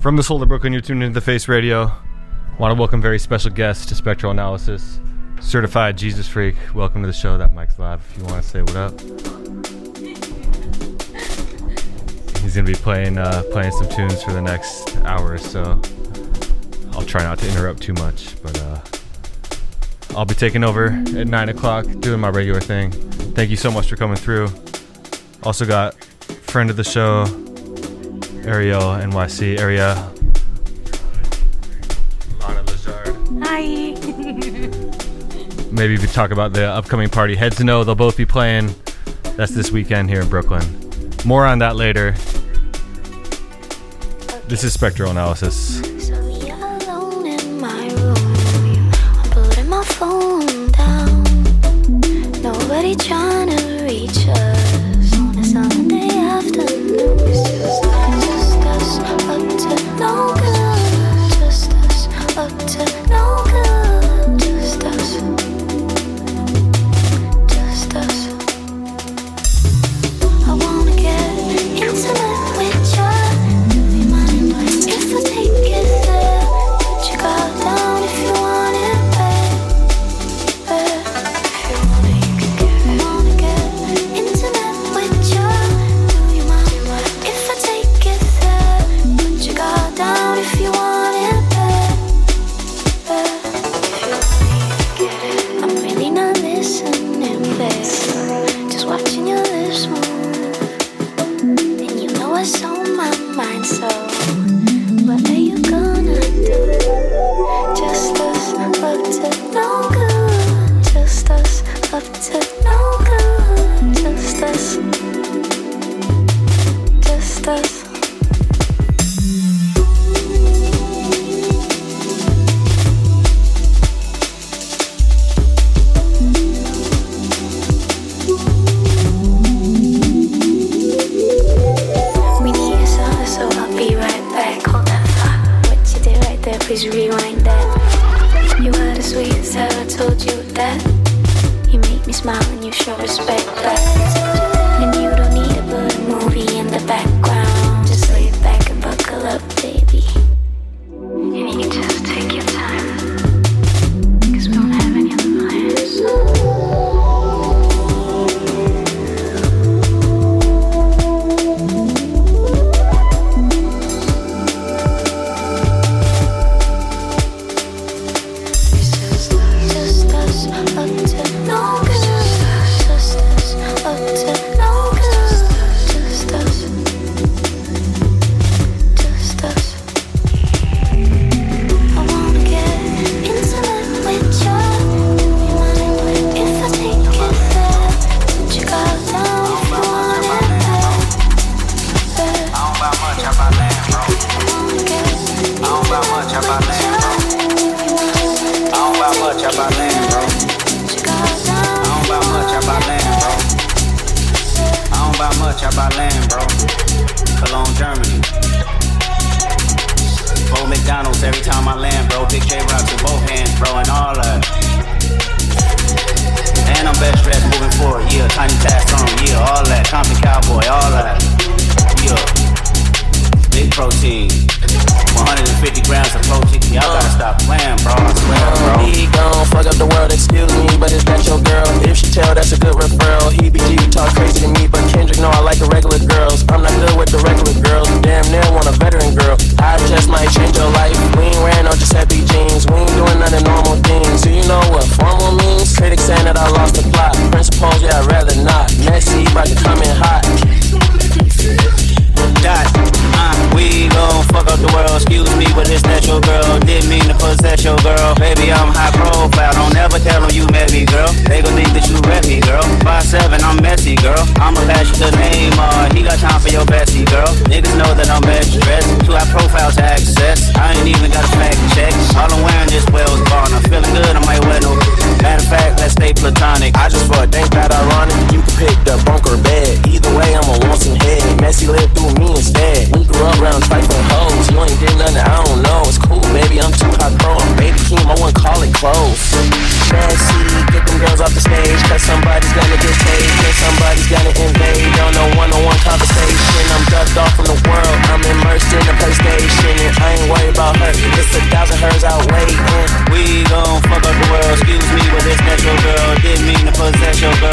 From the Soul of Brooklyn, you're tuned into The Face Radio. Want to welcome very special guest to Spectral Analysis, certified Jesus freak. Welcome to the show. That mic's live. If you want to say what up, he's gonna be playing uh, playing some tunes for the next hour or so. I'll try not to interrupt too much, but uh, I'll be taking over at nine o'clock, doing my regular thing. Thank you so much for coming through. Also got friend of the show, Ariel NYC area. Lana Lazard. Hi. Maybe we talk about the upcoming party. Head to know they'll both be playing. That's this weekend here in Brooklyn. More on that later. This is Spectral Analysis.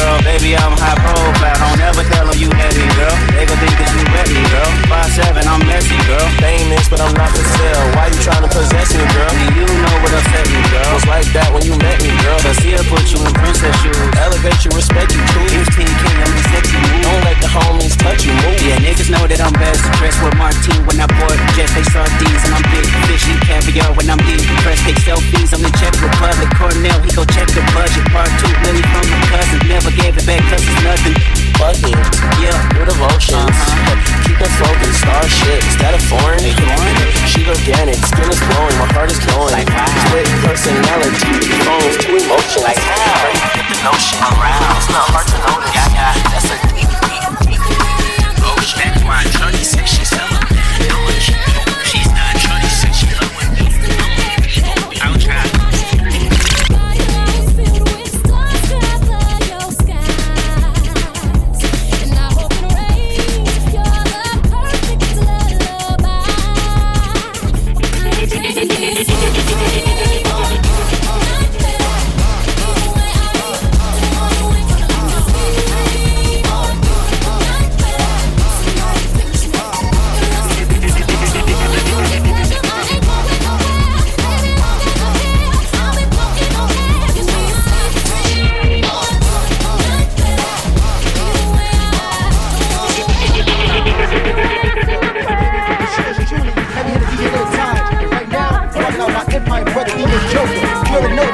Girl. Baby, I'm high profile. Don't ever tell them you me, girl. They gon' think that you me, girl. 5'7, I'm messy, girl. Famous, but I'm not for sale. Why you trying to possess me, girl? And you know what upset me, girl. Was like that when you met me, girl. Cause he'll put you in princess shoes. Elevate you, respect you too. 15 king, I'm in sexy mood. Don't let the homies touch you, move. Yeah, niggas know that I'm best dressed with Martine when I board jet. They sardines and I'm big fishy caviar when I'm deep pressed. Take selfies, I'm in Czech Republic. Cornell, he go check the budget. Part two, Lily from my cousin. Never gave it back cause it's nothing. Fuck it. Yeah. With emotions. Uh-huh. Keep it focused, star shit. Is that a foreign? They foreign? She organic, skin is glowing, my heart is glowing. Like wow. Split personality, phones, two emotions. Like how? Notion around. It's not hard to notice. Yeah, yeah. That's a deep, deep, deep, deep ocean. That's why Shorty said she's hella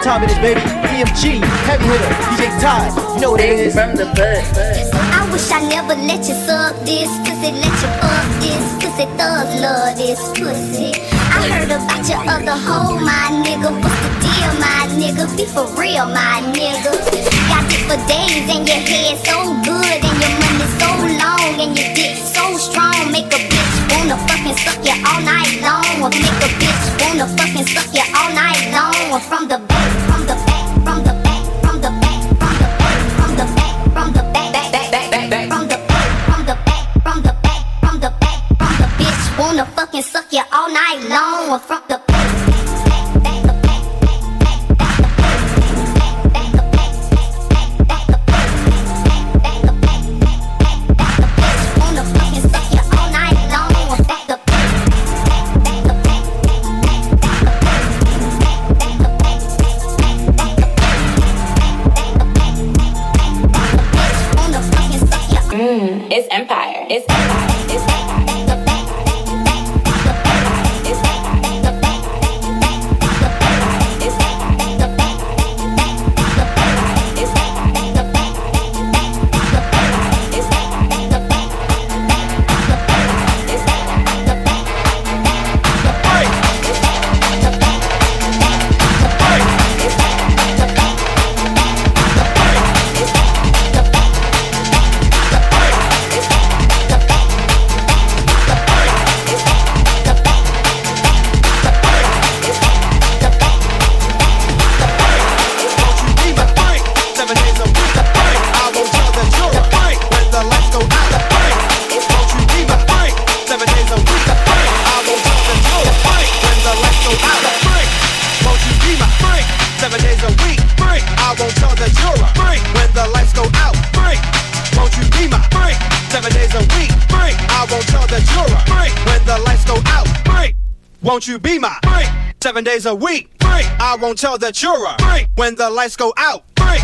time it is, baby. EMG, heavy hitter, DJ Todd. You know what it is. From the bud. I wish I never let you suck this pussy, let you fuck this pussy, thugs love this pussy. I heard about your other hoe, my nigga. What's the deal, my nigga? Be for real, my nigga. Got it for days and your head so good and your money so long and your dick so strong. Make a bitch wanna fucking suck you all night long. Or make a bitch wanna fucking suck you all night long. Or from the back, Won't you be my freak? Seven days a week, freak. I won't tell that you're a freak. When the lights go out, freak.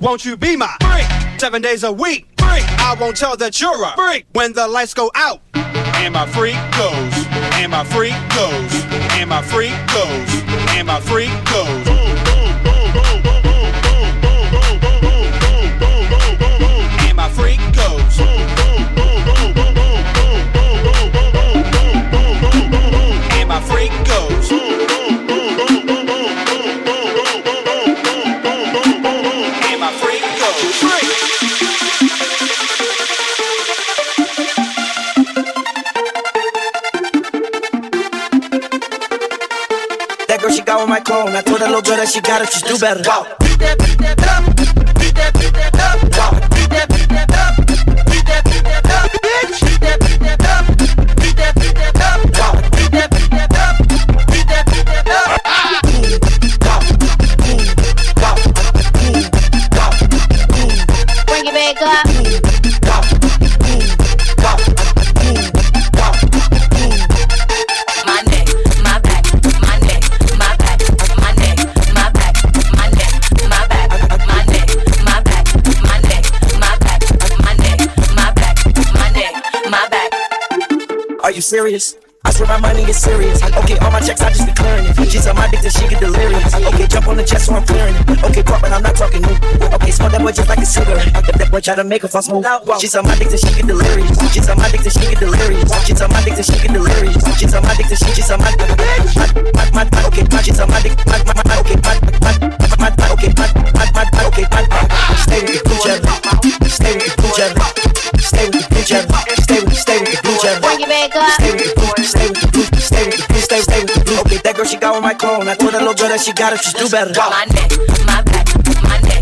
Won't you be my freak? Seven days a week, freak. I won't tell that you're a freak. When the lights go out, and my freak goes, and my freak goes, and my freak goes, and my freak goes. And my freak goes. And my freak goes. And my freak goes. That girl, she got on my phone. I told that little girl that she got it, she's do better. Wow. Beat that, beat that, beat that, beat that. Serious? I swear my money is serious. Okay, all my checks, I just be clearing it. She's on my dick till she get delirious. Okay, jump on the jet so I'm clearing it. Okay, pop, but I'm not talking new. Okay, smoke that boy just like a cigarette. If that boy try to make her fall smooth. She's on my dick till she get delirious. She's on my dick till she get delirious. She's on my dick till she get delirious. She's on my dick till she, she's on my dick. My, my, my, my, okay, my, she's on my dick. My, my, my, okay, my, my, my, my, my, okay, my, my, my, my, okay, my, stay with the jelly. Stay with the jelly. Stay with the blue girl she got with my clone. I told that little girl that she got it, just do better. My neck, my back, my neck,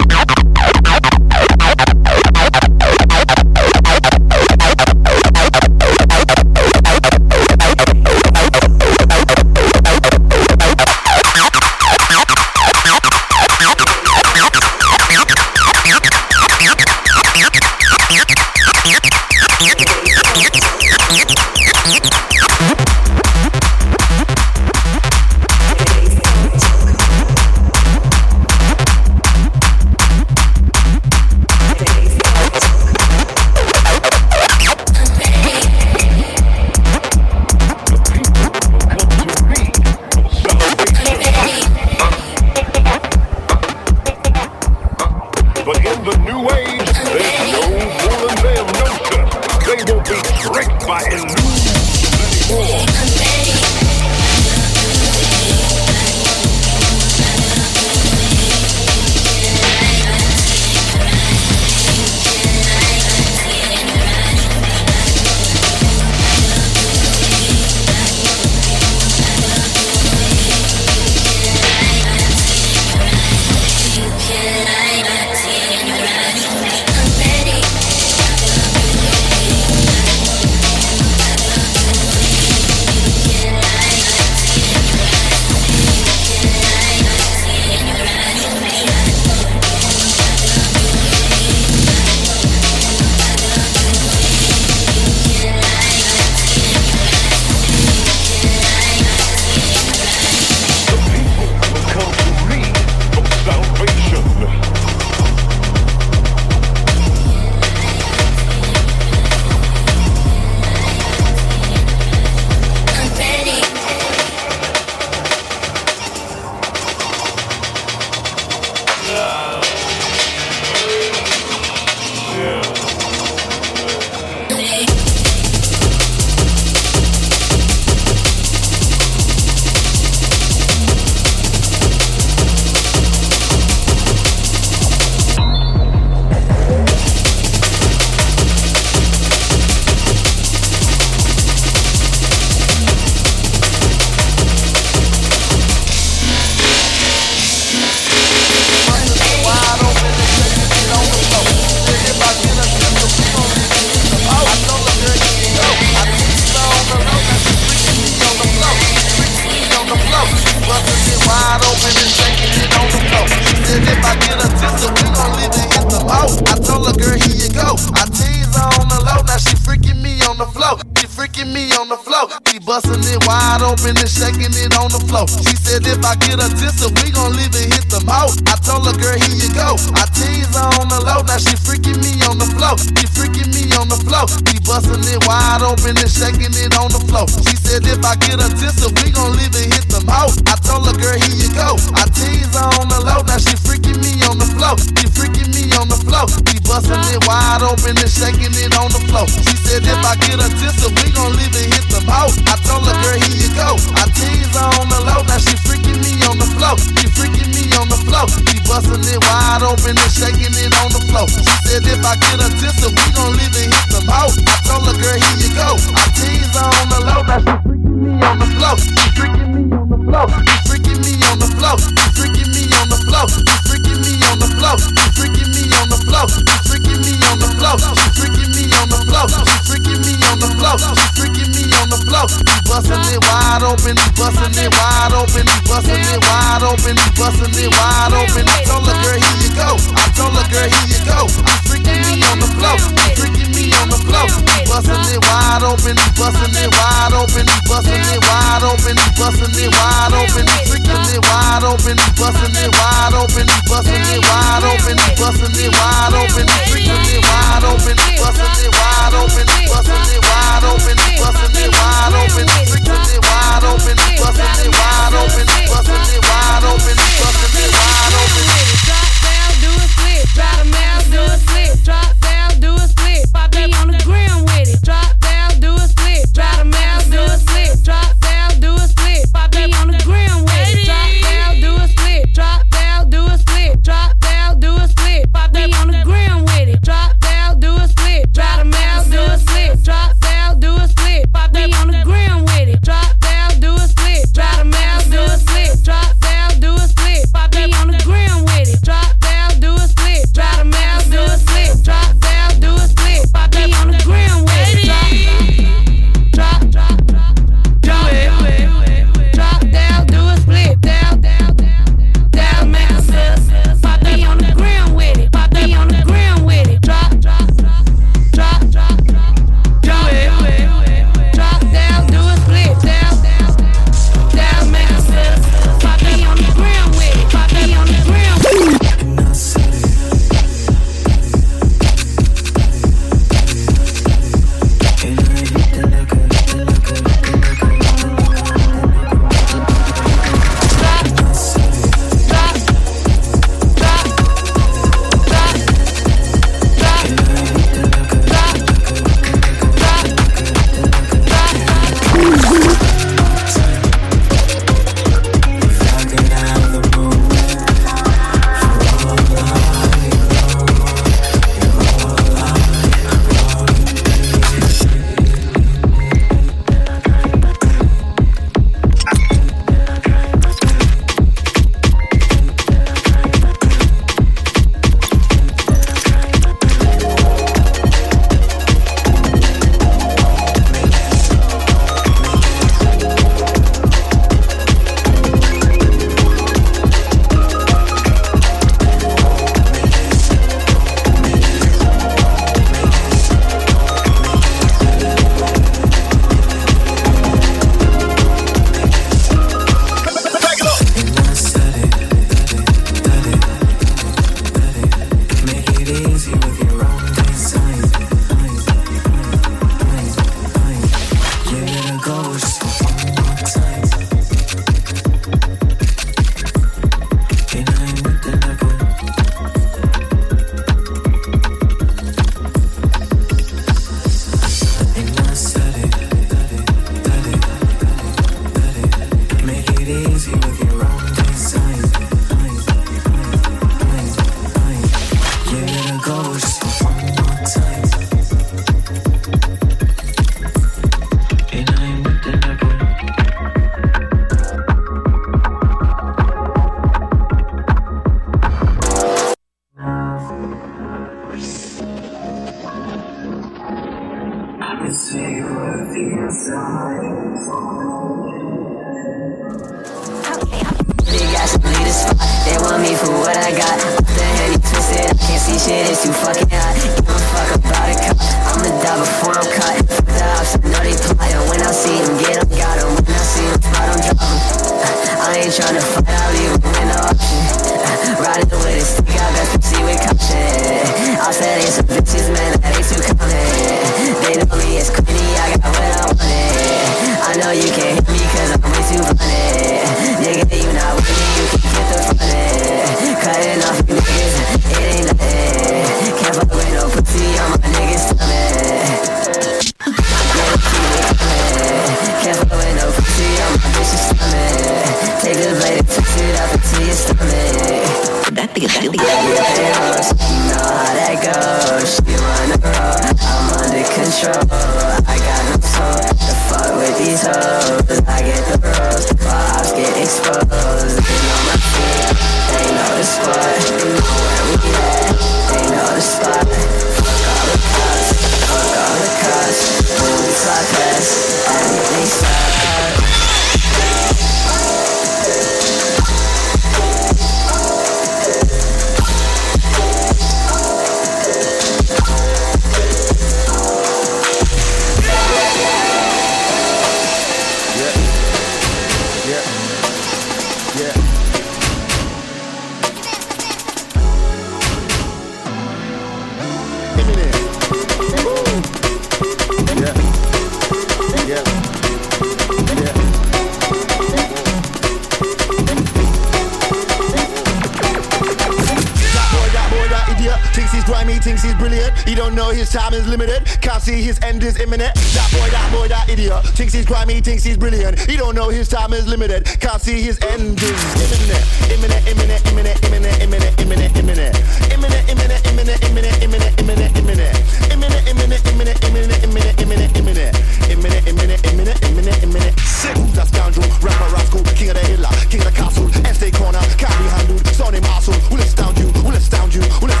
he's grimy, thinks he's brilliant. He don't know his time is limited. Can't see his end is imminent. That boy, that boy, that idiot thinks he's grimy, thinks he's brilliant. He don't know his time is limited. Can't see his end is imminent. Imminent, imminent, imminent, imminent, imminent, imminent, imminent. Imminent, imminent, imminent, imminent, imminent, imminent, imminent. Imminent, imminent, imminent, imminent, imminent, imminent, imminent. Imminent, imminent, imminent, imminent, imminent. Sick, that scoundrel, rapper rascal, king of the hill, king of the castle, estate corner, can't be handled. Son him asshole, will astound you, will astound you, will astound you,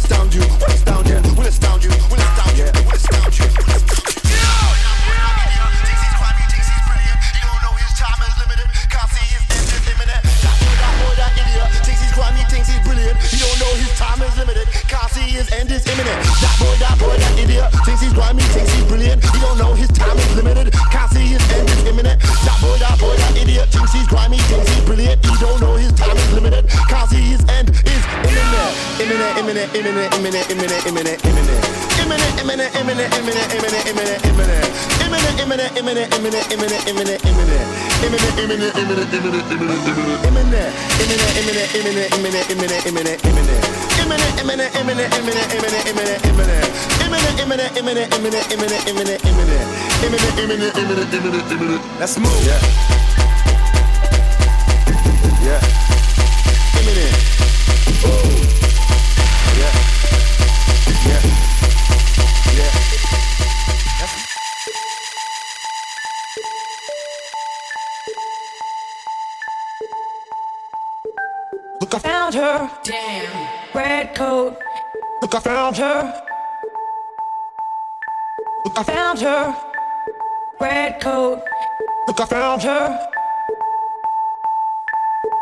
astound you, will astound you, will astound you, will astound you, will astound you. End is imminent. That boy, that boy, that idiot thinks he's grimy, thinks he's brilliant. He don't know his time is limited. Can't see his end is imminent. That boy, that boy, that idiot thinks he's grimy, thinks he's brilliant. He don't know his time is limited. Can't see his end is imminent. Imminent, imminent, imminent, imminent, imminent, imminent, imminent. Imminent, imminent, imminent, imminent, imminent, imminent, imminent. Imminent, imminent, imminent, imminent, imminent, imminent, imminent. Imminent, imminent, imminent, imminent, imminent, imminent. Imminent, imminent, imminent, imminent, imminent, imminent, imminent, imminent. Imminent, imminent, imminent, imminent, imminent, imminent, imminent. Imminent, imminent, imminent, imminent, imminent, imminent, imminent. Imminent, imminent, imminent, imminent, imminent. Let's move. Yeah. Look, I found her. Damn. Red coat. Look, I found her. Look I found her. Red coat. Look, I found her.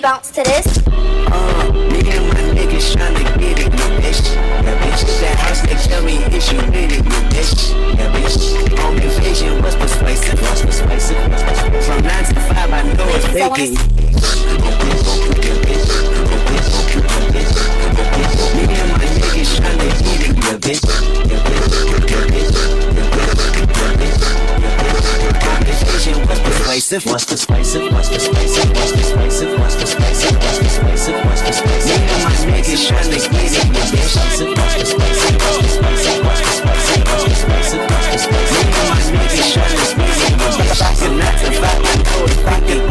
Bounce to this. Uh, me and my niggas tryna get it, you bitch. Yeah, bitch. That house, they tell me is you with it, you bitch. Yeah, bitch. On persuasive? Persuasive? From 9 to 5, I know it's vacant. Me and my niggas tryna get it, yeah, bitch. Yeah, bitch. Yeah, bitch. Conversation, what's persuasive? What's persuasive? What's persuasive? What's persuasive? What's persuasive? What's persuasive? What's persuasive? Me and my niggas tryna get it, yeah, bitch. What's persuasive? What's persuasive? What's persuasive? What's persuasive? What's persuasive? Me and my niggas tryna get it, yeah, bitch. In 9 to 5, I know by 8,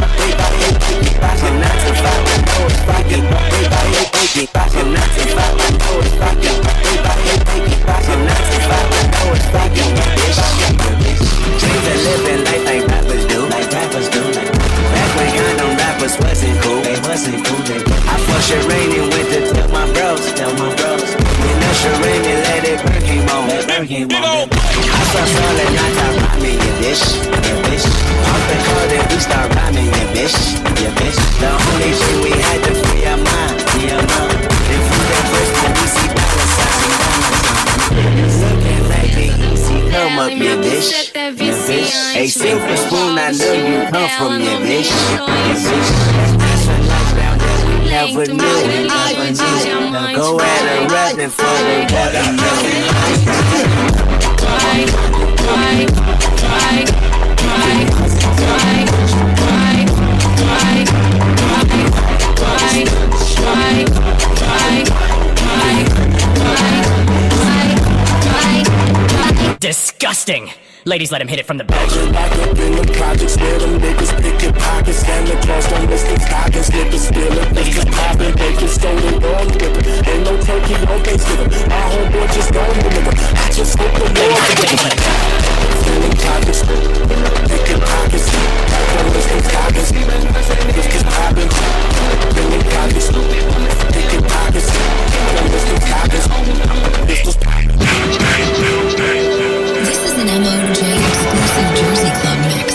back in 9 to 5, I know it's rockin'. Way by 8, back in 9 to 5, I know it's rockin'. Way by 8, back when I don't rap, was wasn't cool, wasn't cool. I flush it rainin' winter till my bros, till my bros. you're in 9 to 5, I know it's rockin'. Bitch, Dreams of living life like rappers do, like wrappers do. Back when condom rappers wasn't cool, they wasn't cool. They I fucked Sherane and went to tell my bros, tell my bros. You know Sherane and let it burn came on, let burn came on. I saw solid nights, I rhyming, yeah bitch, yeah bitch. Off the call, then we start rhyming, yeah bitch, yeah bitch. The only shit we had to free our mind, free our mind. If we that first time we see dollar signs, looking like the easy come up, yeah bitch, yeah bitch. Hey, silver spoon, I know you come from, yeah bitch, yeah bitch. That's a lifestyle that we never knew, never knew. Now go at her rapping for the Disgusting. Ladies, let him hit it from the back. Back up in the projects where them niggas picking pockets. Stand across them listing stockings, slippers, stealing, bitches popping, bacon, stolen, all the whipping. Ain't no turkey on Thanksgiving. My homeboy just don't deliver. I just hope the Lord deliver. Filling pockets, picking pockets. Back on listing stockings, bitches popping, filling pockets, This is an MOJ exclusive Jersey Club mix.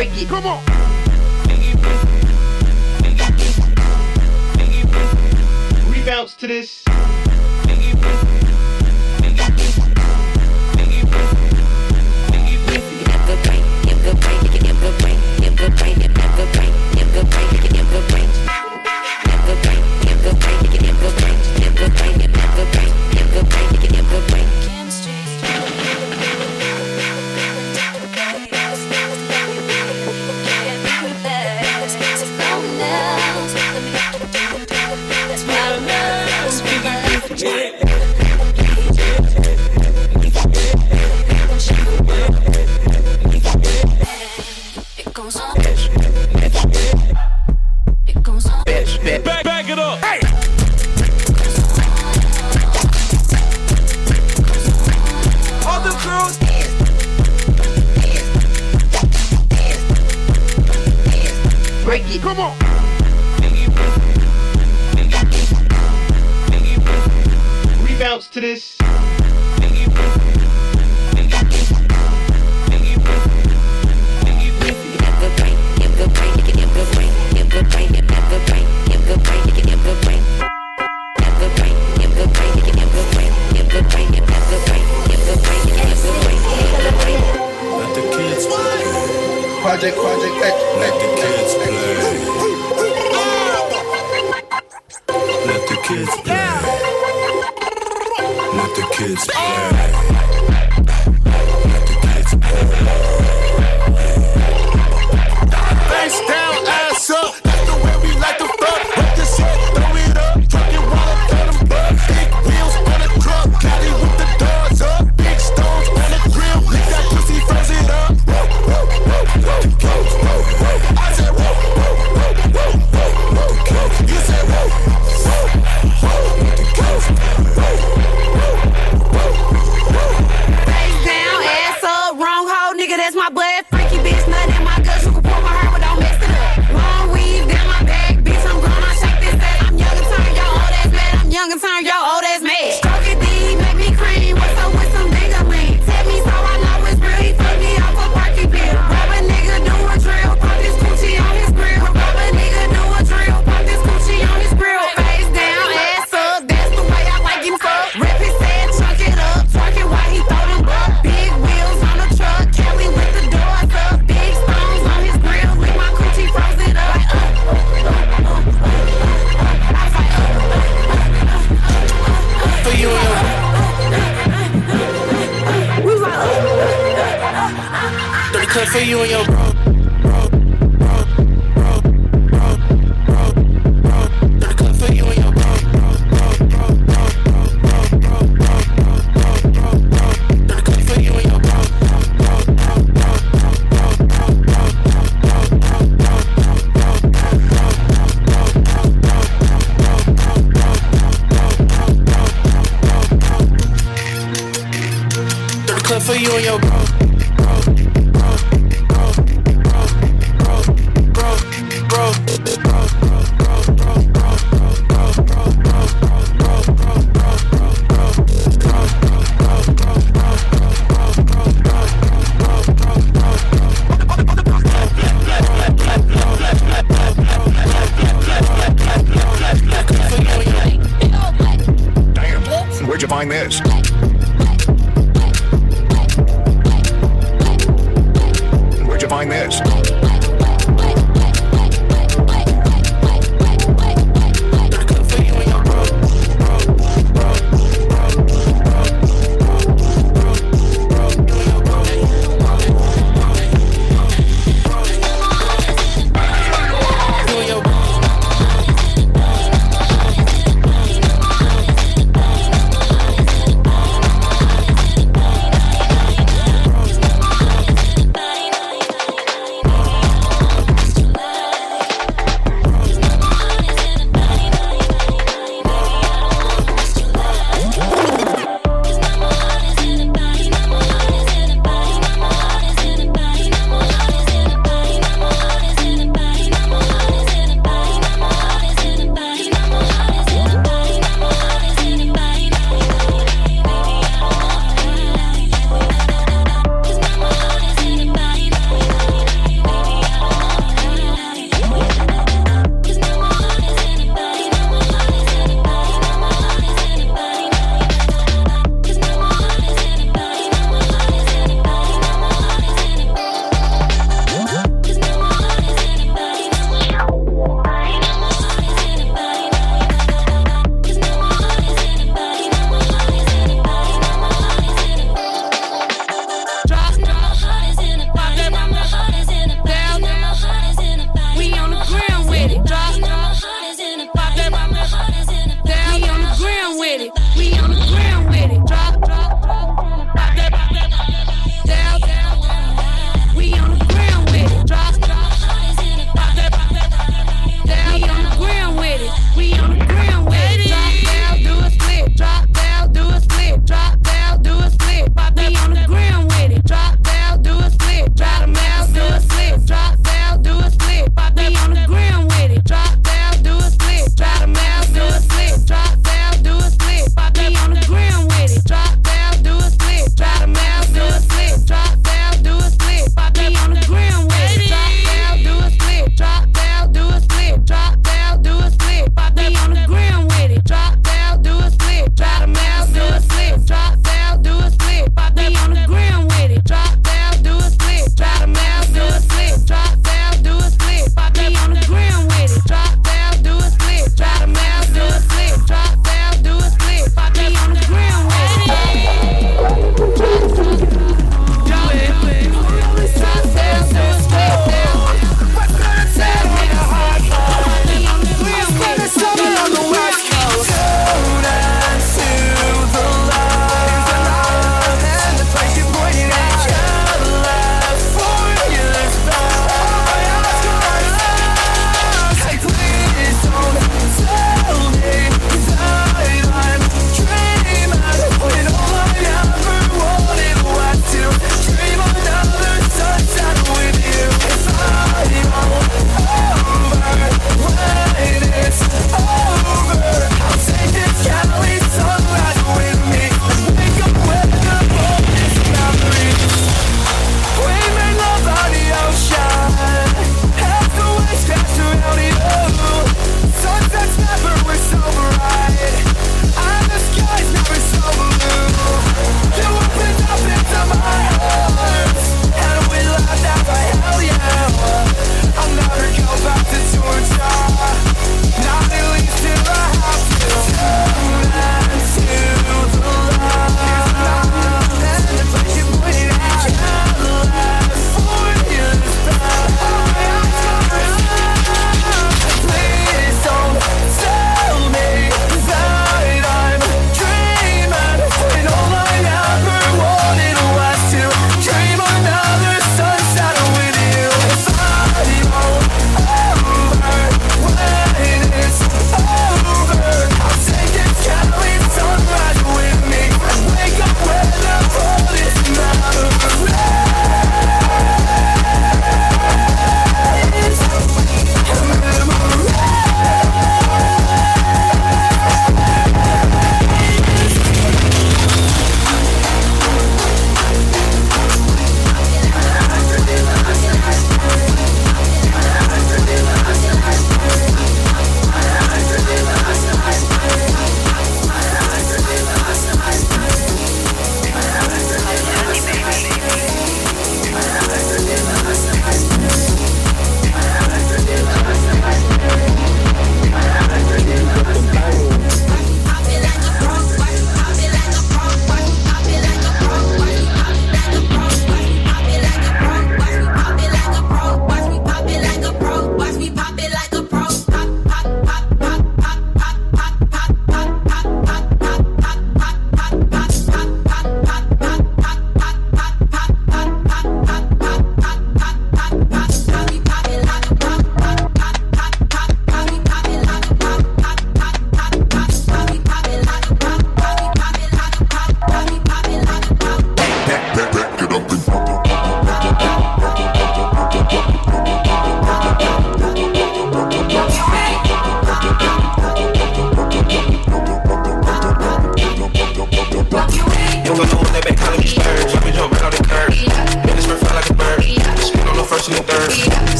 Break it. Come on. Rebounds to this. Back, back it up. Hey. All the girls. Break it. Come on. Rebounds to this. Project, project, let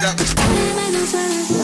that.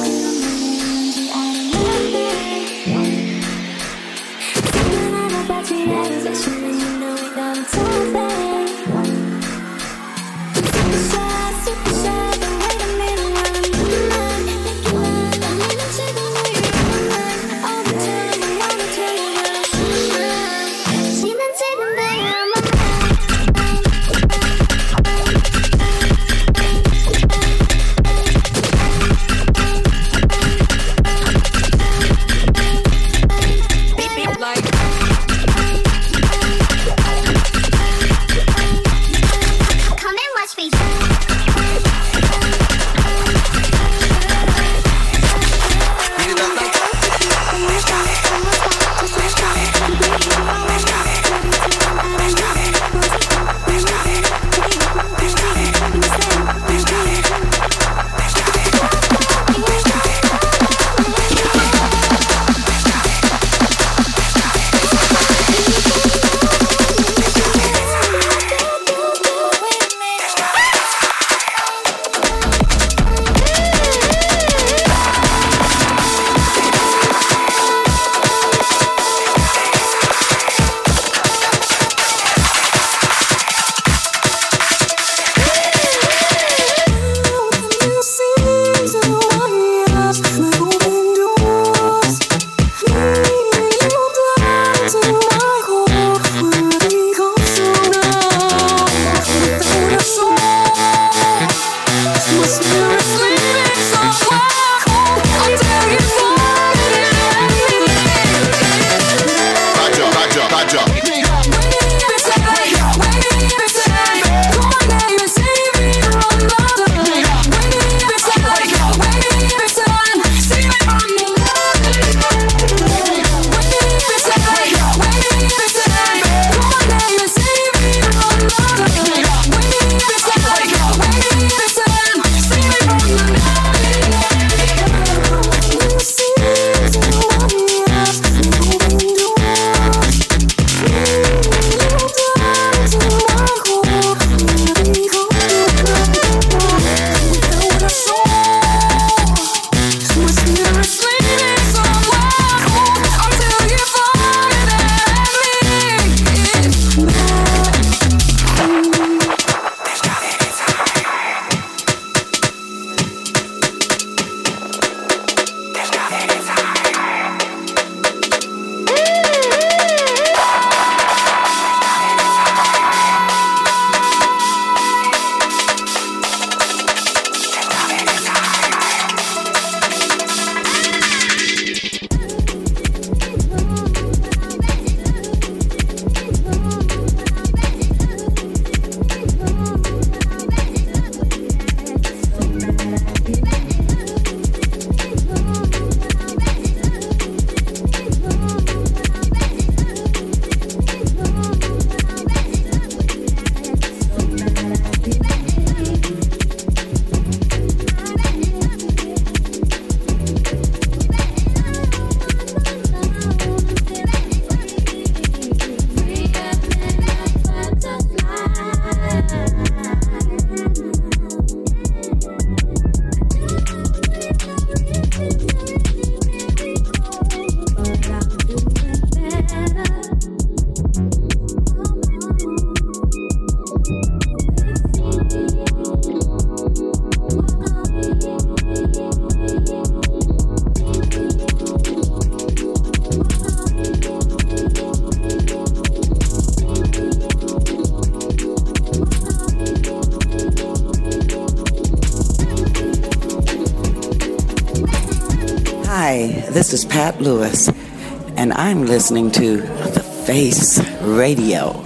This is Pat Lewis, and I'm listening to The Face Radio.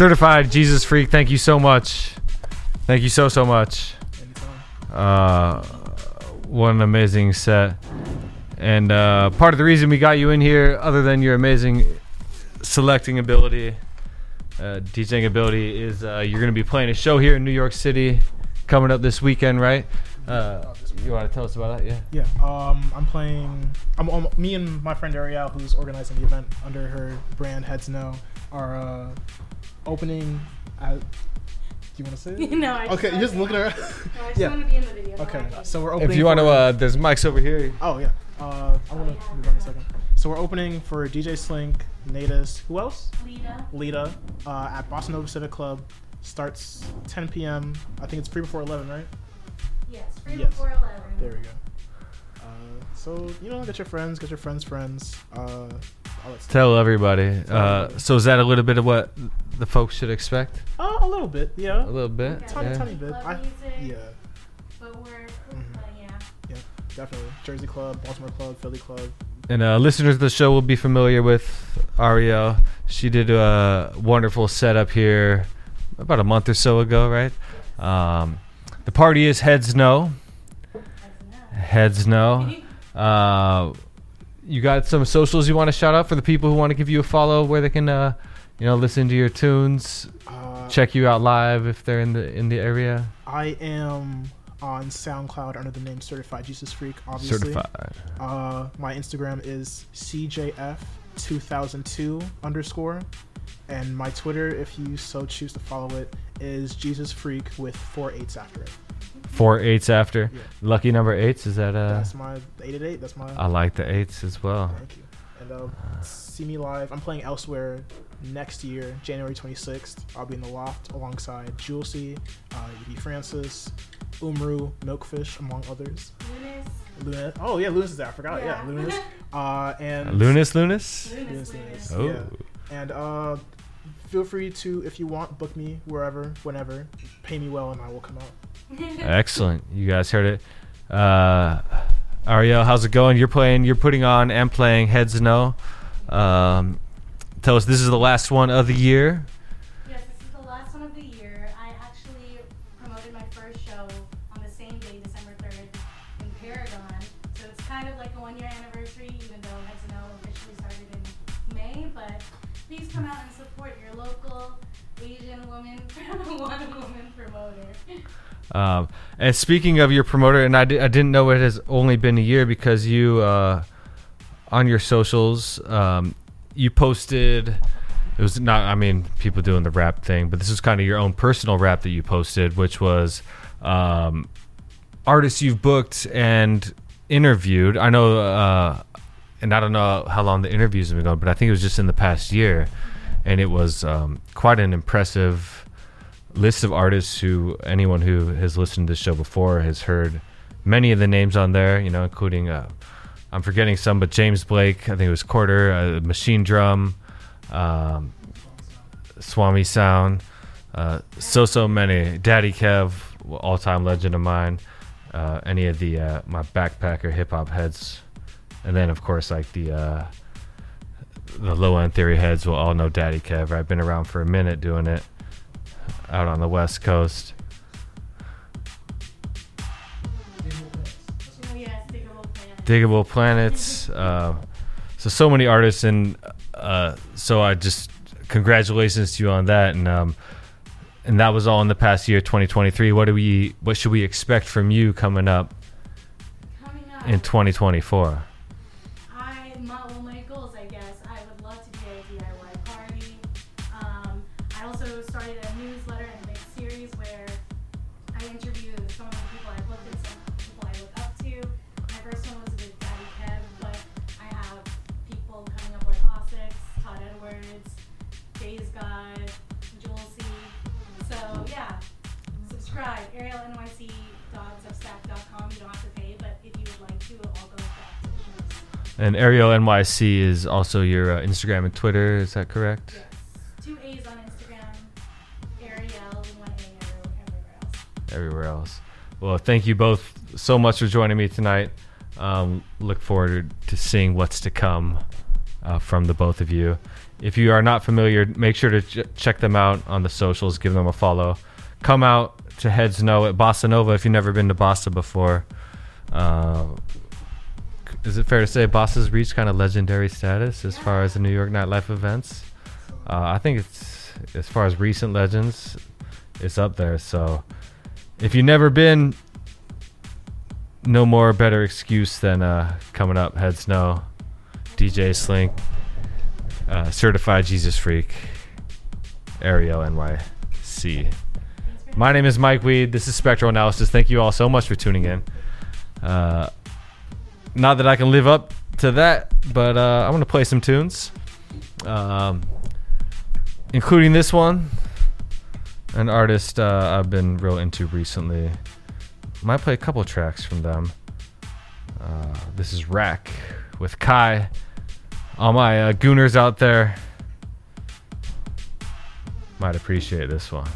Certified Jesus Freak, thank you so much. Thank you so, so much. Uh, what an amazing set. And uh, part of the reason we got you in here, other than your amazing selecting ability, uh, DJing ability, is uh, you're going to be playing a show here in New York City coming up this weekend, right? Uh, you want to tell us about that? Yeah. Yeah, um, I'm playing. I'm, um, me and my friend Ariel, who's organizing the event under her brand Heads Know, are uh, opening. At, do you want to say? it? No, I just okay, you're just be looking on- around. No, I just wanna be in the video, Okay, idea. so we're opening. If you want to, for- uh, there's mics over here. Oh yeah. Uh, I'm gonna move on a second. So we're opening for DJ Slink, Natus. Who else? Lita. Lita. Uh, at Bossa Nova Civic Club. Starts 10 p.m. I think it's free before 11, right? Yes, free before 11. There we go. Uh, so you know, get your friends, get your friends' friends. Uh, all that stuff. Tell everybody. Uh, so is that a little bit of what the folks should expect? Uh, a little bit, yeah. A little bit. Tiny, yeah. tiny bit. I, yeah. Footwork, Mhm. yeah. Yeah, definitely. Jersey Club, Baltimore Club, Philly Club. And uh, listeners of the show will be familiar with Ariel. She did a wonderful setup here about a month or so ago, right? Um, the party is Heads Know. Heads Know. Uh, you got some socials you want to shout out for the people who want to give you a follow, where they can, uh, you know, listen to your tunes, Uh, check you out live if they're in the in the area. I am on SoundCloud under the name Certified Jesus Freak, obviously. Certified. Uh, my Instagram is CJF2002 underscore. And my Twitter, if you so choose to follow it, is Jesus Freak with four eights after it. Four eights after. Lucky number eights. Is that uh? That's my eight at eight. That's my. I like the eights as well. Thank you. And uh, see me live. I'm playing elsewhere next year, January 26th. I'll be in the loft alongside Julesy, uh, E.B. Francis, Umru, Milkfish, among others. Lunas. Lunas. Oh yeah, Lunas is there. I forgot. Yeah, Yeah. Lunas. Uh, and Lunas, Lunas? Lunas, Lunas. Oh. Yeah. And uh, feel free to, if you want, book me wherever, whenever. Pay me well, and I will come out. Excellent. You guys heard it. Uh, Ariel, how's it going? You're playing, you're putting on and playing Heads Know. Um, tell us, this is the last one of the year. Um, and speaking of your promoter, and I, di- I didn't know it has only been a year because you uh, on your socials um, you posted. It was not. I mean, people doing the rap thing, but this is kind of your own personal rap that you posted, which was um, artists you've booked and interviewed. I know, uh, and I don't know how long the interviews have been going, but I think it was just in the past year, and it was um, quite an impressive list of artists who anyone who has listened to this show before has heard many of the names on there. You know, including uh, I'm forgetting some, but James Blake, I think it was Quarter, uh, Machinedrum, um, Swami Sound, uh, so so many. Daddy Kev, all time legend of mine. Uh, any of the uh, my backpacker hip hop heads, and then of course like the uh, the low end theory heads will all know Daddy Kev. I've been around for a minute doing it out on the West Coast. Diggable Planets. Uh, so so many artists, and uh, so I just congratulations to you on that, and um, and that was all in the past year, 2023. What do we? What should we expect from you coming up in 2024? And Ariel NYC is also your uh, Instagram and Twitter. Is that correct? Yes. Two A's on Instagram, Ariel, one A everywhere else. Everywhere else. Well, thank you both so much for joining me tonight. Um, look forward to seeing what's to come uh, from the both of you. If you are not familiar, make sure to ch- check them out on the socials. Give them a follow. Come out to Heads Know at Bossa Nova if you've never been to Bossa before. Uh, is it fair to say Bossa's reached kind of legendary status as far as the New York nightlife events? Uh, I think it's as far as recent legends, it's up there. So if you've never been, no more better excuse than uh, coming up. Heads Know, DJ Slink, uh, Certified Jesus Freak, Ariel NYC. My name is Mike Weed. This is Spectral Analysis. Thank you all so much for tuning in. Uh, not that I can live up to that, but uh, I'm to play some tunes, um, including this one, an artist uh, I've been real into recently. Might play a couple tracks from them. Uh, this is Rack with Kai. All my uh, gooners out there might appreciate this one.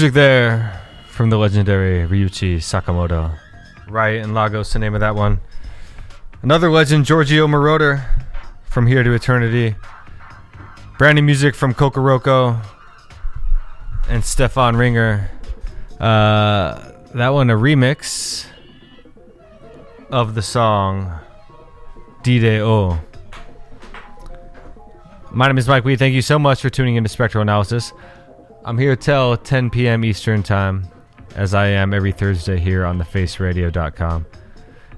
Music there from the legendary Ryuichi Sakamoto. Riot in Lagos, the name of that one. Another legend, Giorgio Moroder, from Here to Eternity. Brand new music from Kokoroko and Stefan Ringer. Uh, that one, a remix of the song Dide O. My name is Mike Weed. Thank you so much for tuning into Spectral Analysis. I'm here till 10 p.m. Eastern Time, as I am every Thursday here on thefaceradio.com.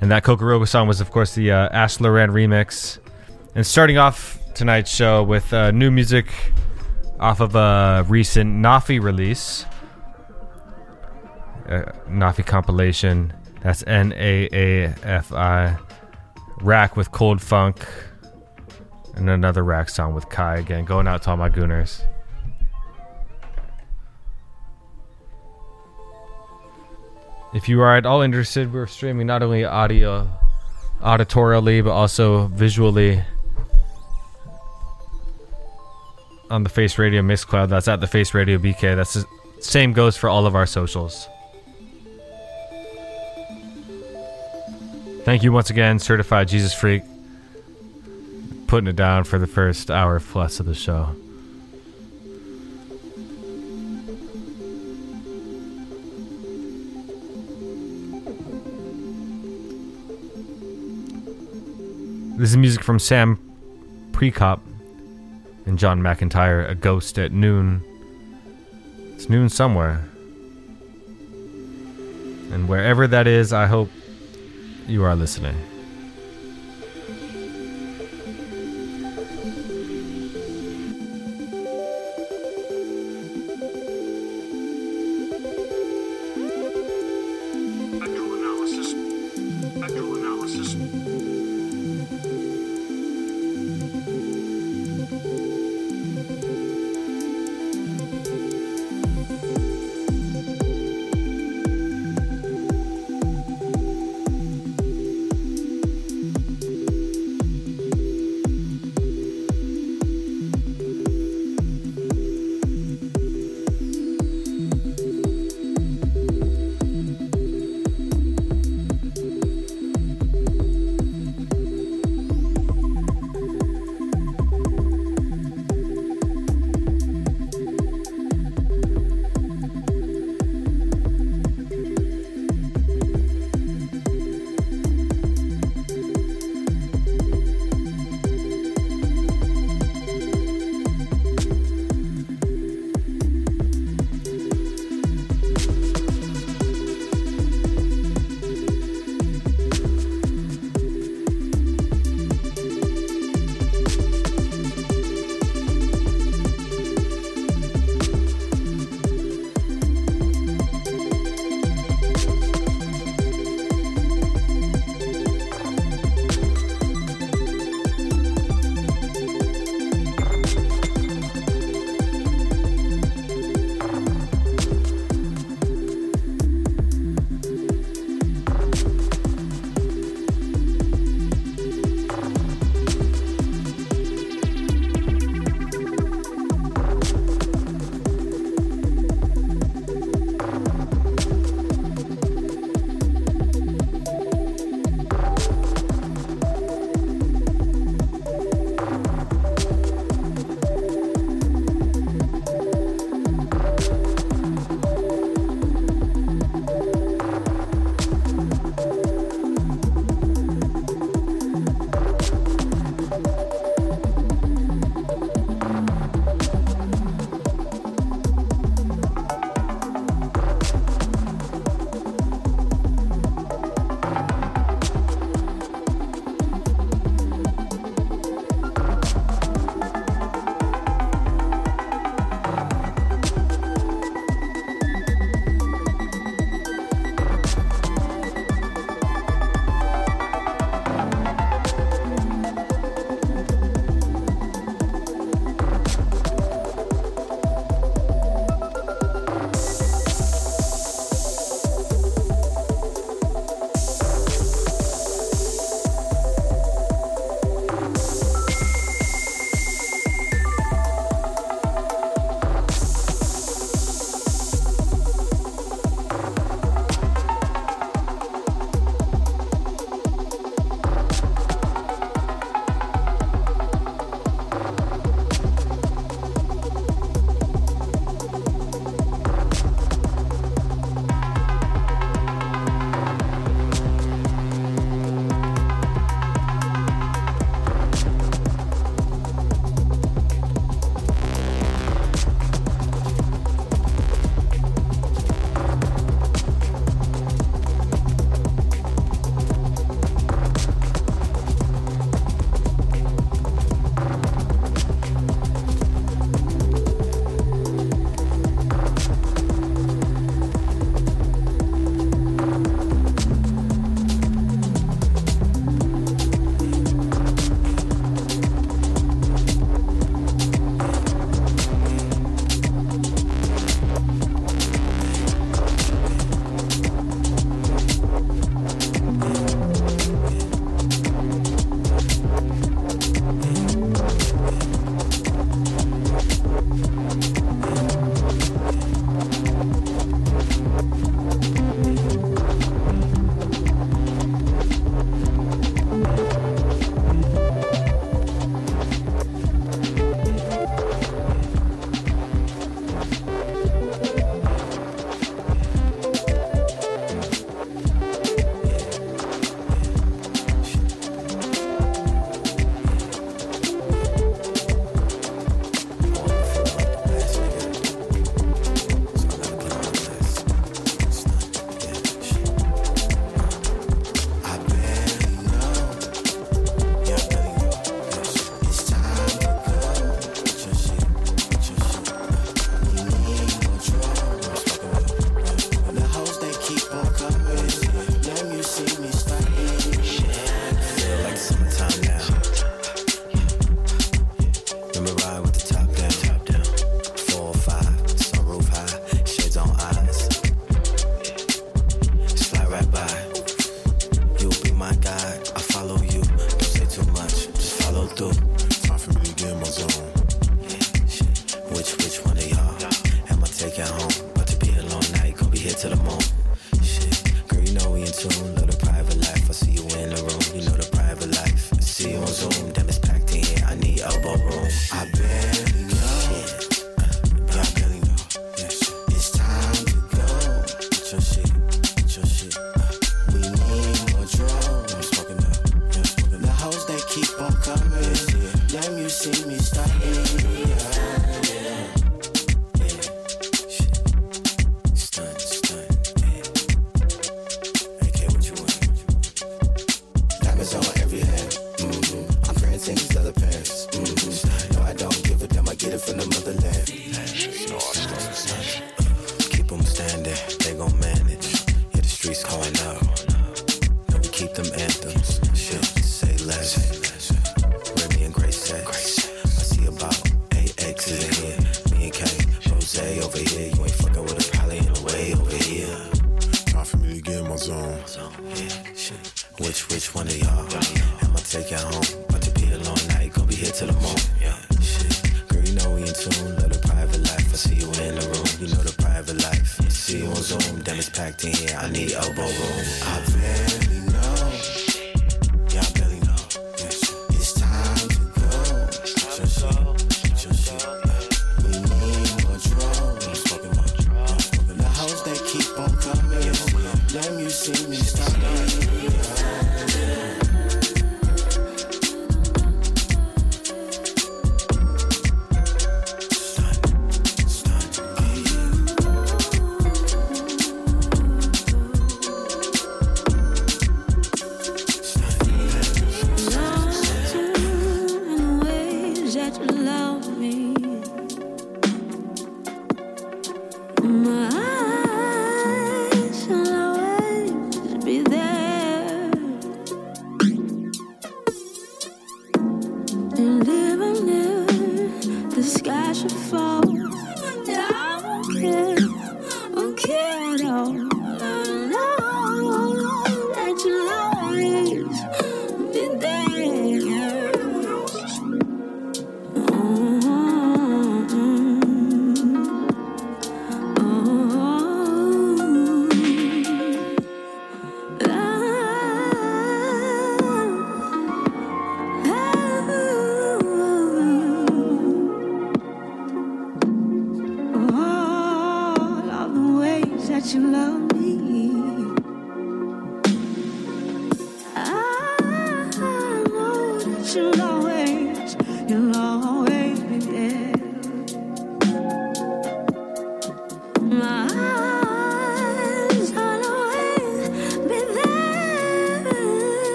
And that Kokoroko song was, of course, the uh, Ash Lauryn remix. And starting off tonight's show with uh, new music off of a recent NAAFI release, uh, NAAFI compilation. That's N A A F I. Rack with Cold Funk. And another Rack song with Kai again. Going out to all my gooners. If you are at all interested, we're streaming not only audio, auditorially, but also visually on the Face Radio Mixcloud. That's at the Face Radio BK. That's the same goes for all of our socials. Thank you once again, Certified Jesus Freak, putting it down for the first hour plus of the show. This is music from Sam Prekop and John McEntire, A Ghost at Noon. It's noon somewhere. And wherever that is, I hope you are listening.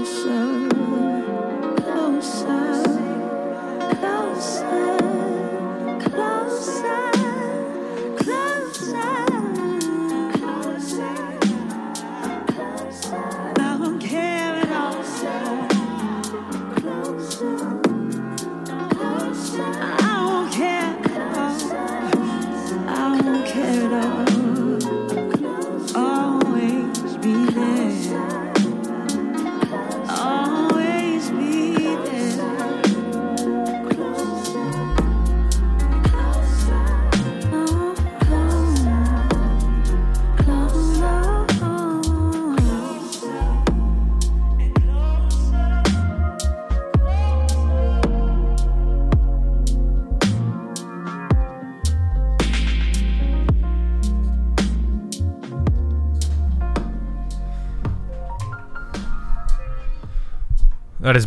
yourself.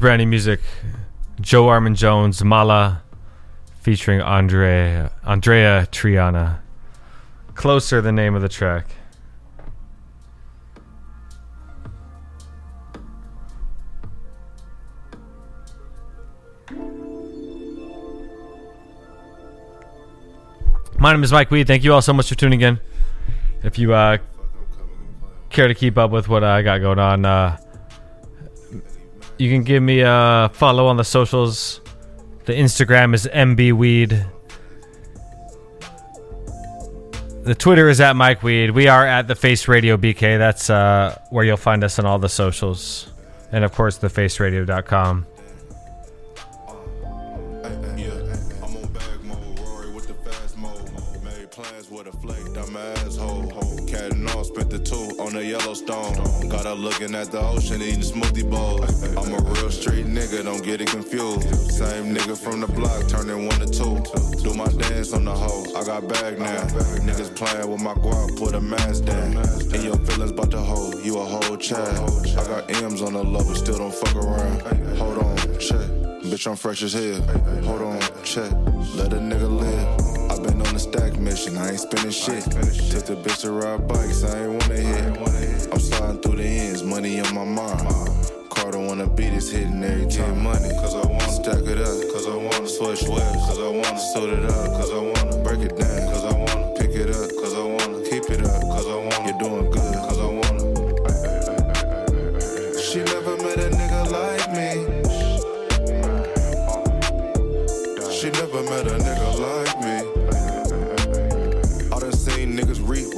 brand new music. Joe Armon-Jones, Mala, featuring Andre Andrea Triana. Closer, the name of the track. My name is Mike Weed. Thank you all so much for tuning in. If you uh, care to keep up with what I got going on, uh, you can give me a follow on the socials. The Instagram is mbweed. The Twitter is at Mike Weed. We are at the Face Radio BK. That's uh, where you'll find us on all the socials, and of course, thefaceradio.com. Yellowstone. Looking at the ocean, eating smoothie bowls. I'm a real street nigga, don't get it confused. Same nigga from the block, turning one to two. Do my dance on the hoe, I got bag now. Niggas playing with my guap, put a mask down. In your feelings about the hoe, you a whole child. I got M's on the low, but still don't fuck around. Hold on, check. Bitch, I'm fresh as hell. Hold on, check. Let a nigga live. On a stack mission, I ain't spending shit. Took the bitch to ride bikes, I ain't wanna hit. I'm sliding through the ends, money on my mind. Carter wanna beat is hitting every time money. Cause I wanna stack it up, cause I wanna switch webs, cause I wanna suit it up, cause I wanna break it down, cause I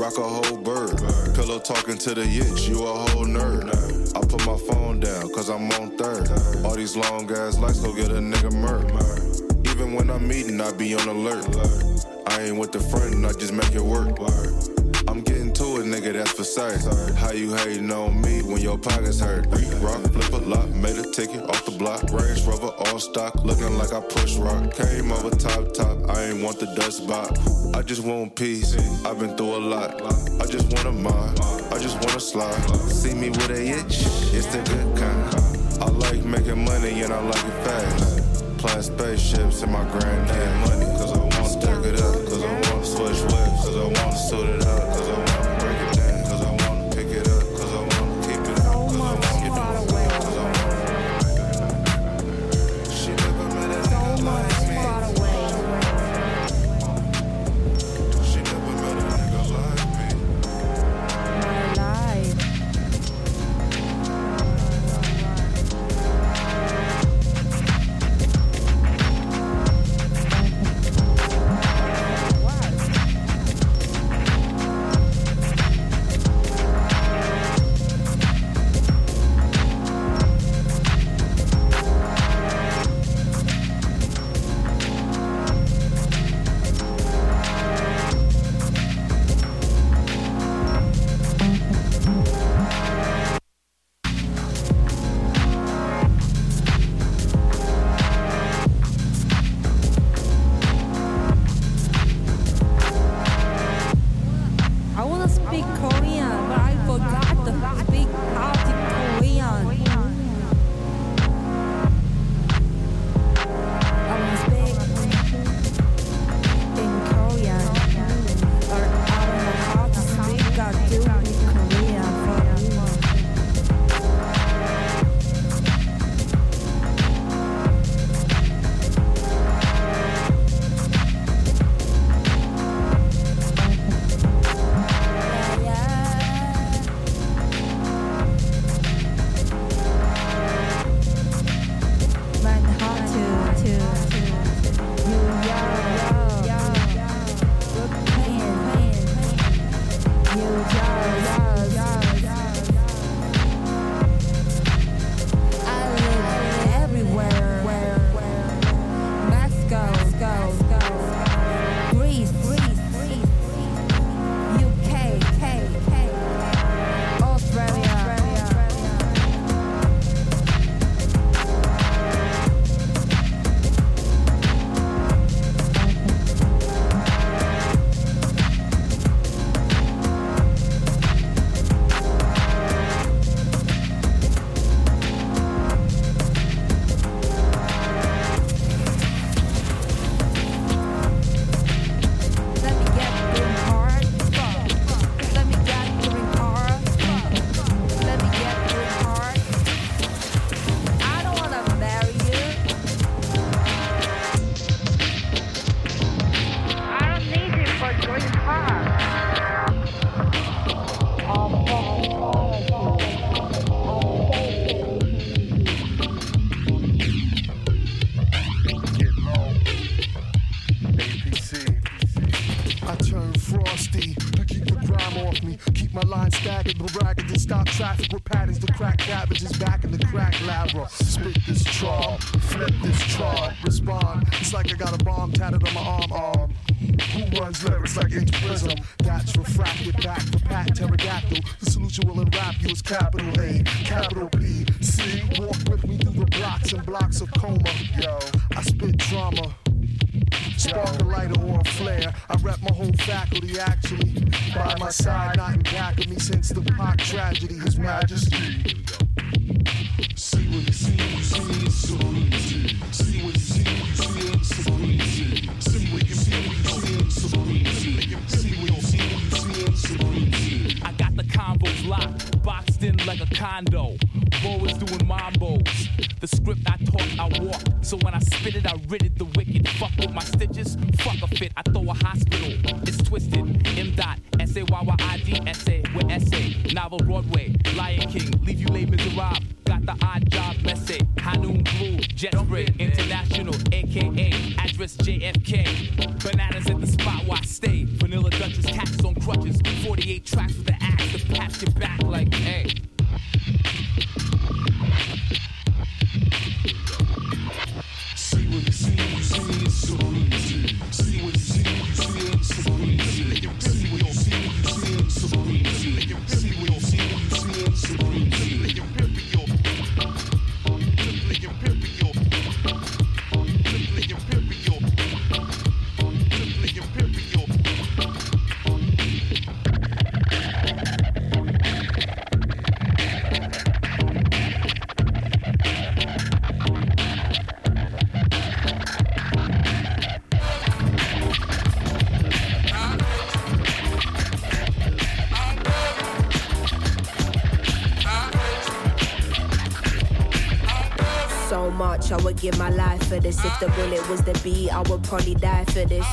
rock a whole bird. Pillow talking to the yitch, you a whole nerd. I put my phone down, cause I'm on third. All these long ass lights go get a nigga murk. Even when I'm eating, I be on alert. I ain't with the front, I just make it work. I'm getting to it, nigga, that's for sight. How you hating on me when your pockets hurt? Rock, flip a lot, made a ticket off the block. Range Rover, all stock, looking like I push rock. Came over top, top, I ain't want the dust bot. I just want peace, I've been through a lot. I just want a mind, I just wanna slide. See me with a itch, it's the good kind. I like making money and I like it fast. Flying spaceships in my granddad money. Cause I wanna stack it up, cause I wanna switch whips, cause I wanna suit it up, A. Broadway, Lion King, leave you late miserable. Got the odd job message. Hanoon Blue, Jet Spray International, aka address JFK. Bananas at the spot where I stay. Vanilla Duchess, cats on crutches. 48 tracks with the axe to pat your back like, hey. This. If the bullet was the beat, I would probably die for this.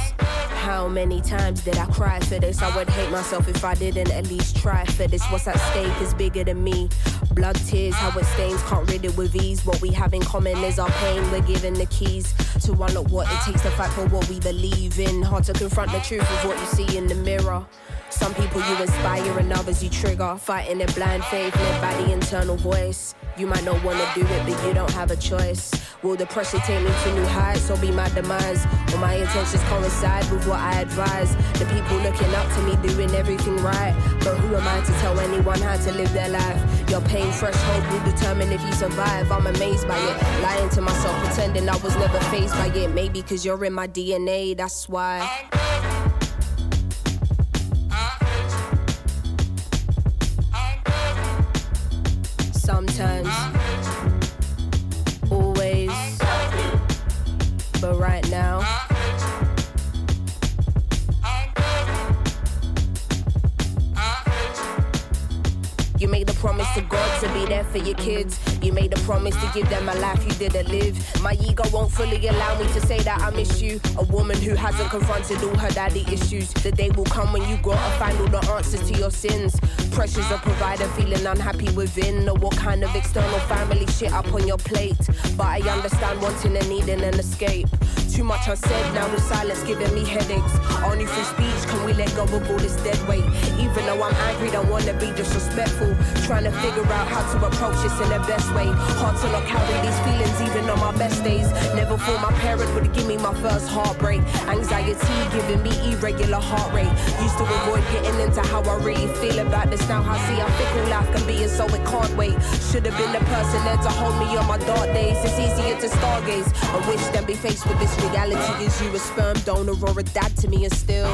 How many times did I cry for this? I would hate myself if I didn't at least try for this. What's at stake is bigger than me. Blood, tears, how it stains, can't rid it with ease. What we have in common is our pain. We're given the keys to unlock what it takes to fight for what we believe in. Hard to confront the truth of what you see in the mirror. Some people you inspire and others you trigger. Fighting in a blind faith led by the internal voice. You might not wanna do it, but you don't have a choice. Will the pressure take me to new heights or be my demise? Will my intentions coincide with what I advise? The people looking up to me doing everything right. But who am I to tell anyone how to live their life? Your pain threshold will determine if you survive. I'm amazed by it. Lying to myself, pretending I was never faced by it. Maybe cause you're in my DNA, that's why. Promise to give them a life you didn't live. My ego won't fully allow me to say that I miss you. A woman who hasn't confronted all her daddy issues. The day will come when you gotta find all the answers to your sins. Pressures of provider, feeling unhappy within. Know what kind of external family shit up on your plate. But I understand wanting and needing an escape. Too much unsaid, now with silence giving me headaches. Only through speech can we let go of all this dead weight. Even though I'm angry, don't wanna be disrespectful. Trying to figure out how to approach this in the best way. Hard to not carry these feelings even on my best days. Never thought my parents would give me my first heartbreak. Anxiety giving me irregular heart rate. Used to avoid getting into how I really feel about this. Now I see how fickle life can be, and so it can't wait. Should have been the person there to hold me on my dark days. It's easier to stargaze. I wish than be faced with this reality. Is you a sperm donor or a dad to me, and still.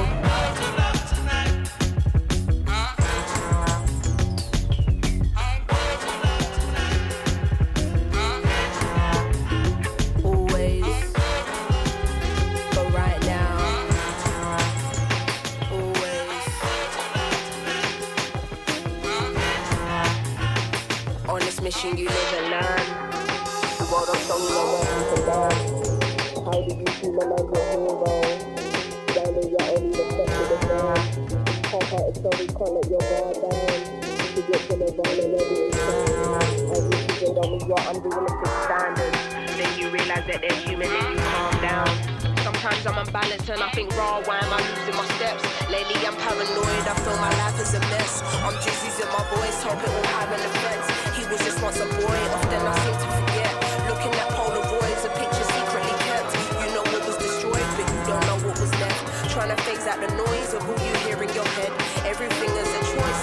How do you humanize your Half-hearted story, can't let your. To and you it your standards. Then you realize that there's human in you, calm down. Sometimes I'm unbalanced and I think, raw, why am I losing my steps? Lately I'm paranoid, I feel my life is a mess. I'm just using my voice, hope it will have an. He was just once a boy, often I seem to forget. Looking at Polaroids, a picture secretly kept. You know what was destroyed, but you don't know what was left. Trying to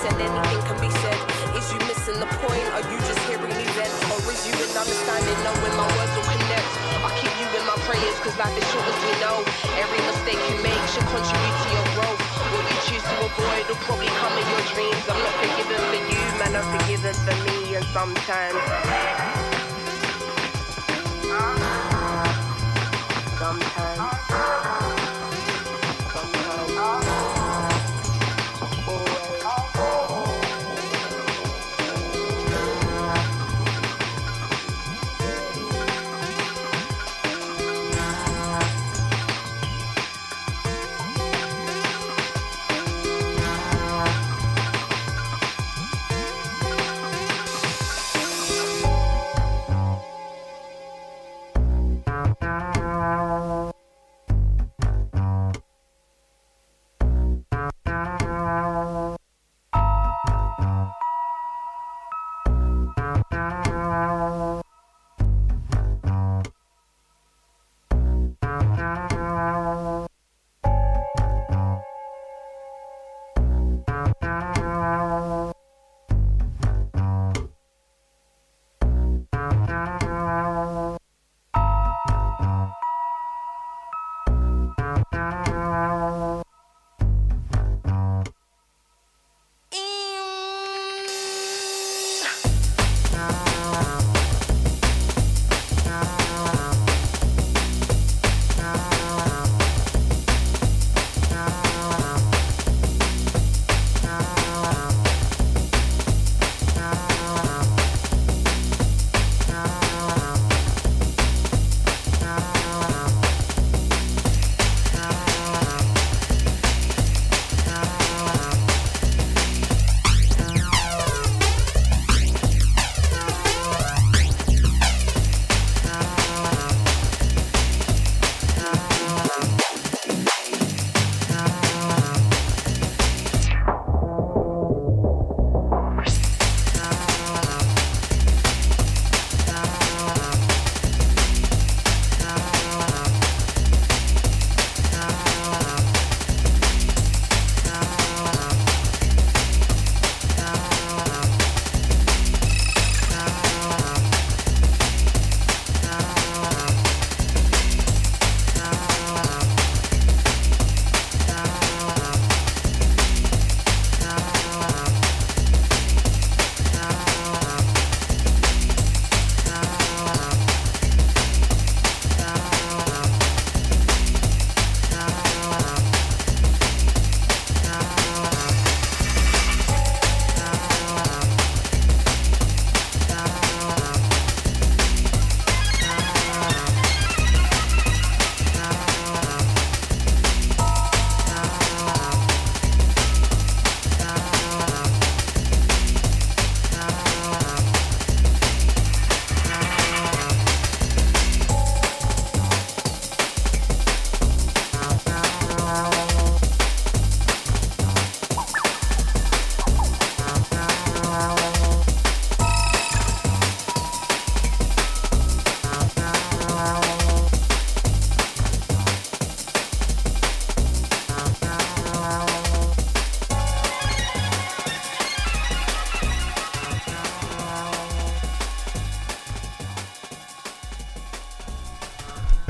said anything can be said. Is you missing the point? Are you just hearing me then? Or is you in understanding knowing my words will connect? I keep you in my prayers cause life is short as we know. Every mistake you make should contribute to your growth. What you choose to avoid will probably come in your dreams. I'm not forgiven for you, man, I'm forgiven for me and sometimes. Sometimes.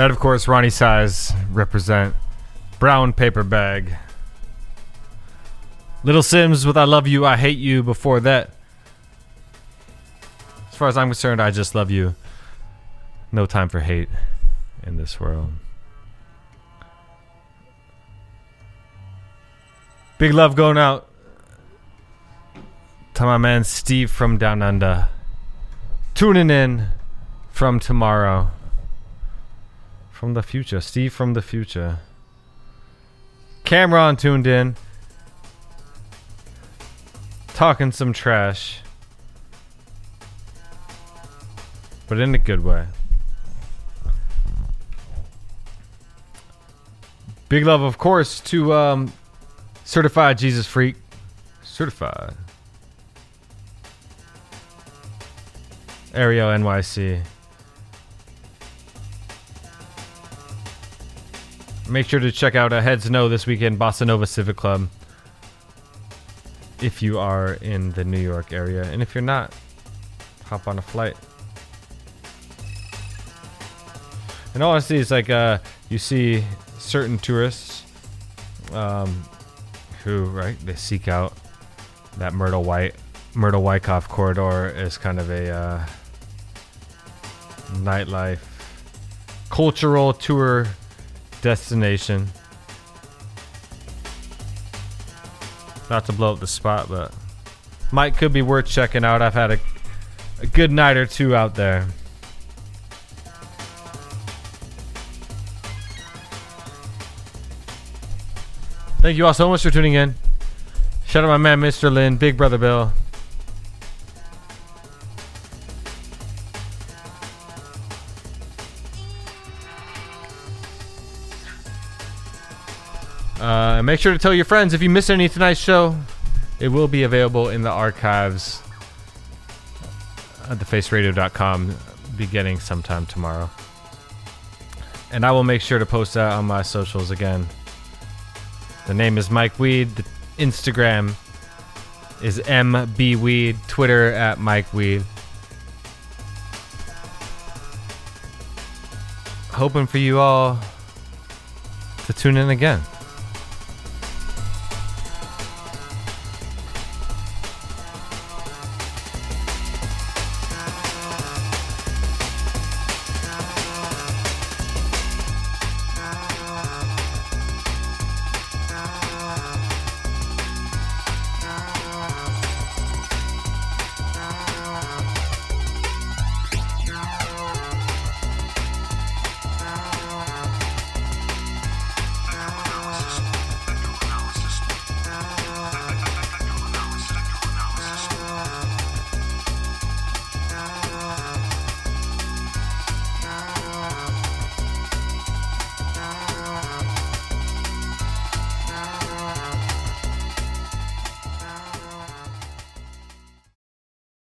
That, of course, Roni Size represent Brown Paper Bag. Little Simz with I Love You, I Hate You before that. As far as I'm concerned, I just love you. No time for hate in this world. Big love going out to my man Steve from Down Under. Tuning in from tomorrow. From the future. Steve from the future. Cameron tuned in. Talking some trash. But in a good way. Big love, of course, to um, Certified Jesus Freak. Certified. Ariel NYC. Make sure to check out a Heads Know this weekend, Bossa Nova Civic Club. If you are in the New York area. And if you're not, hop on a flight. And honestly, it's like uh, you see certain tourists um, who, right, they seek out that Myrtle White, Myrtle Wyckoff corridor as kind of a uh, nightlife, cultural tour destination. Not to blow up the spot, but might could be worth checking out. I've had a, a good night or two out there. Thank you all so much for tuning in. Shout out my man, Mr. Lynn, Big Brother Bill. Uh, make sure to tell your friends if you missed any tonight's show. It will be available in the archives at thefaceradio.com beginning sometime tomorrow. And I will make sure to post that on my socials again. The name is Mike Weed. The Instagram is mbweed. Twitter at Mike Weed. Hoping for you all to tune in again.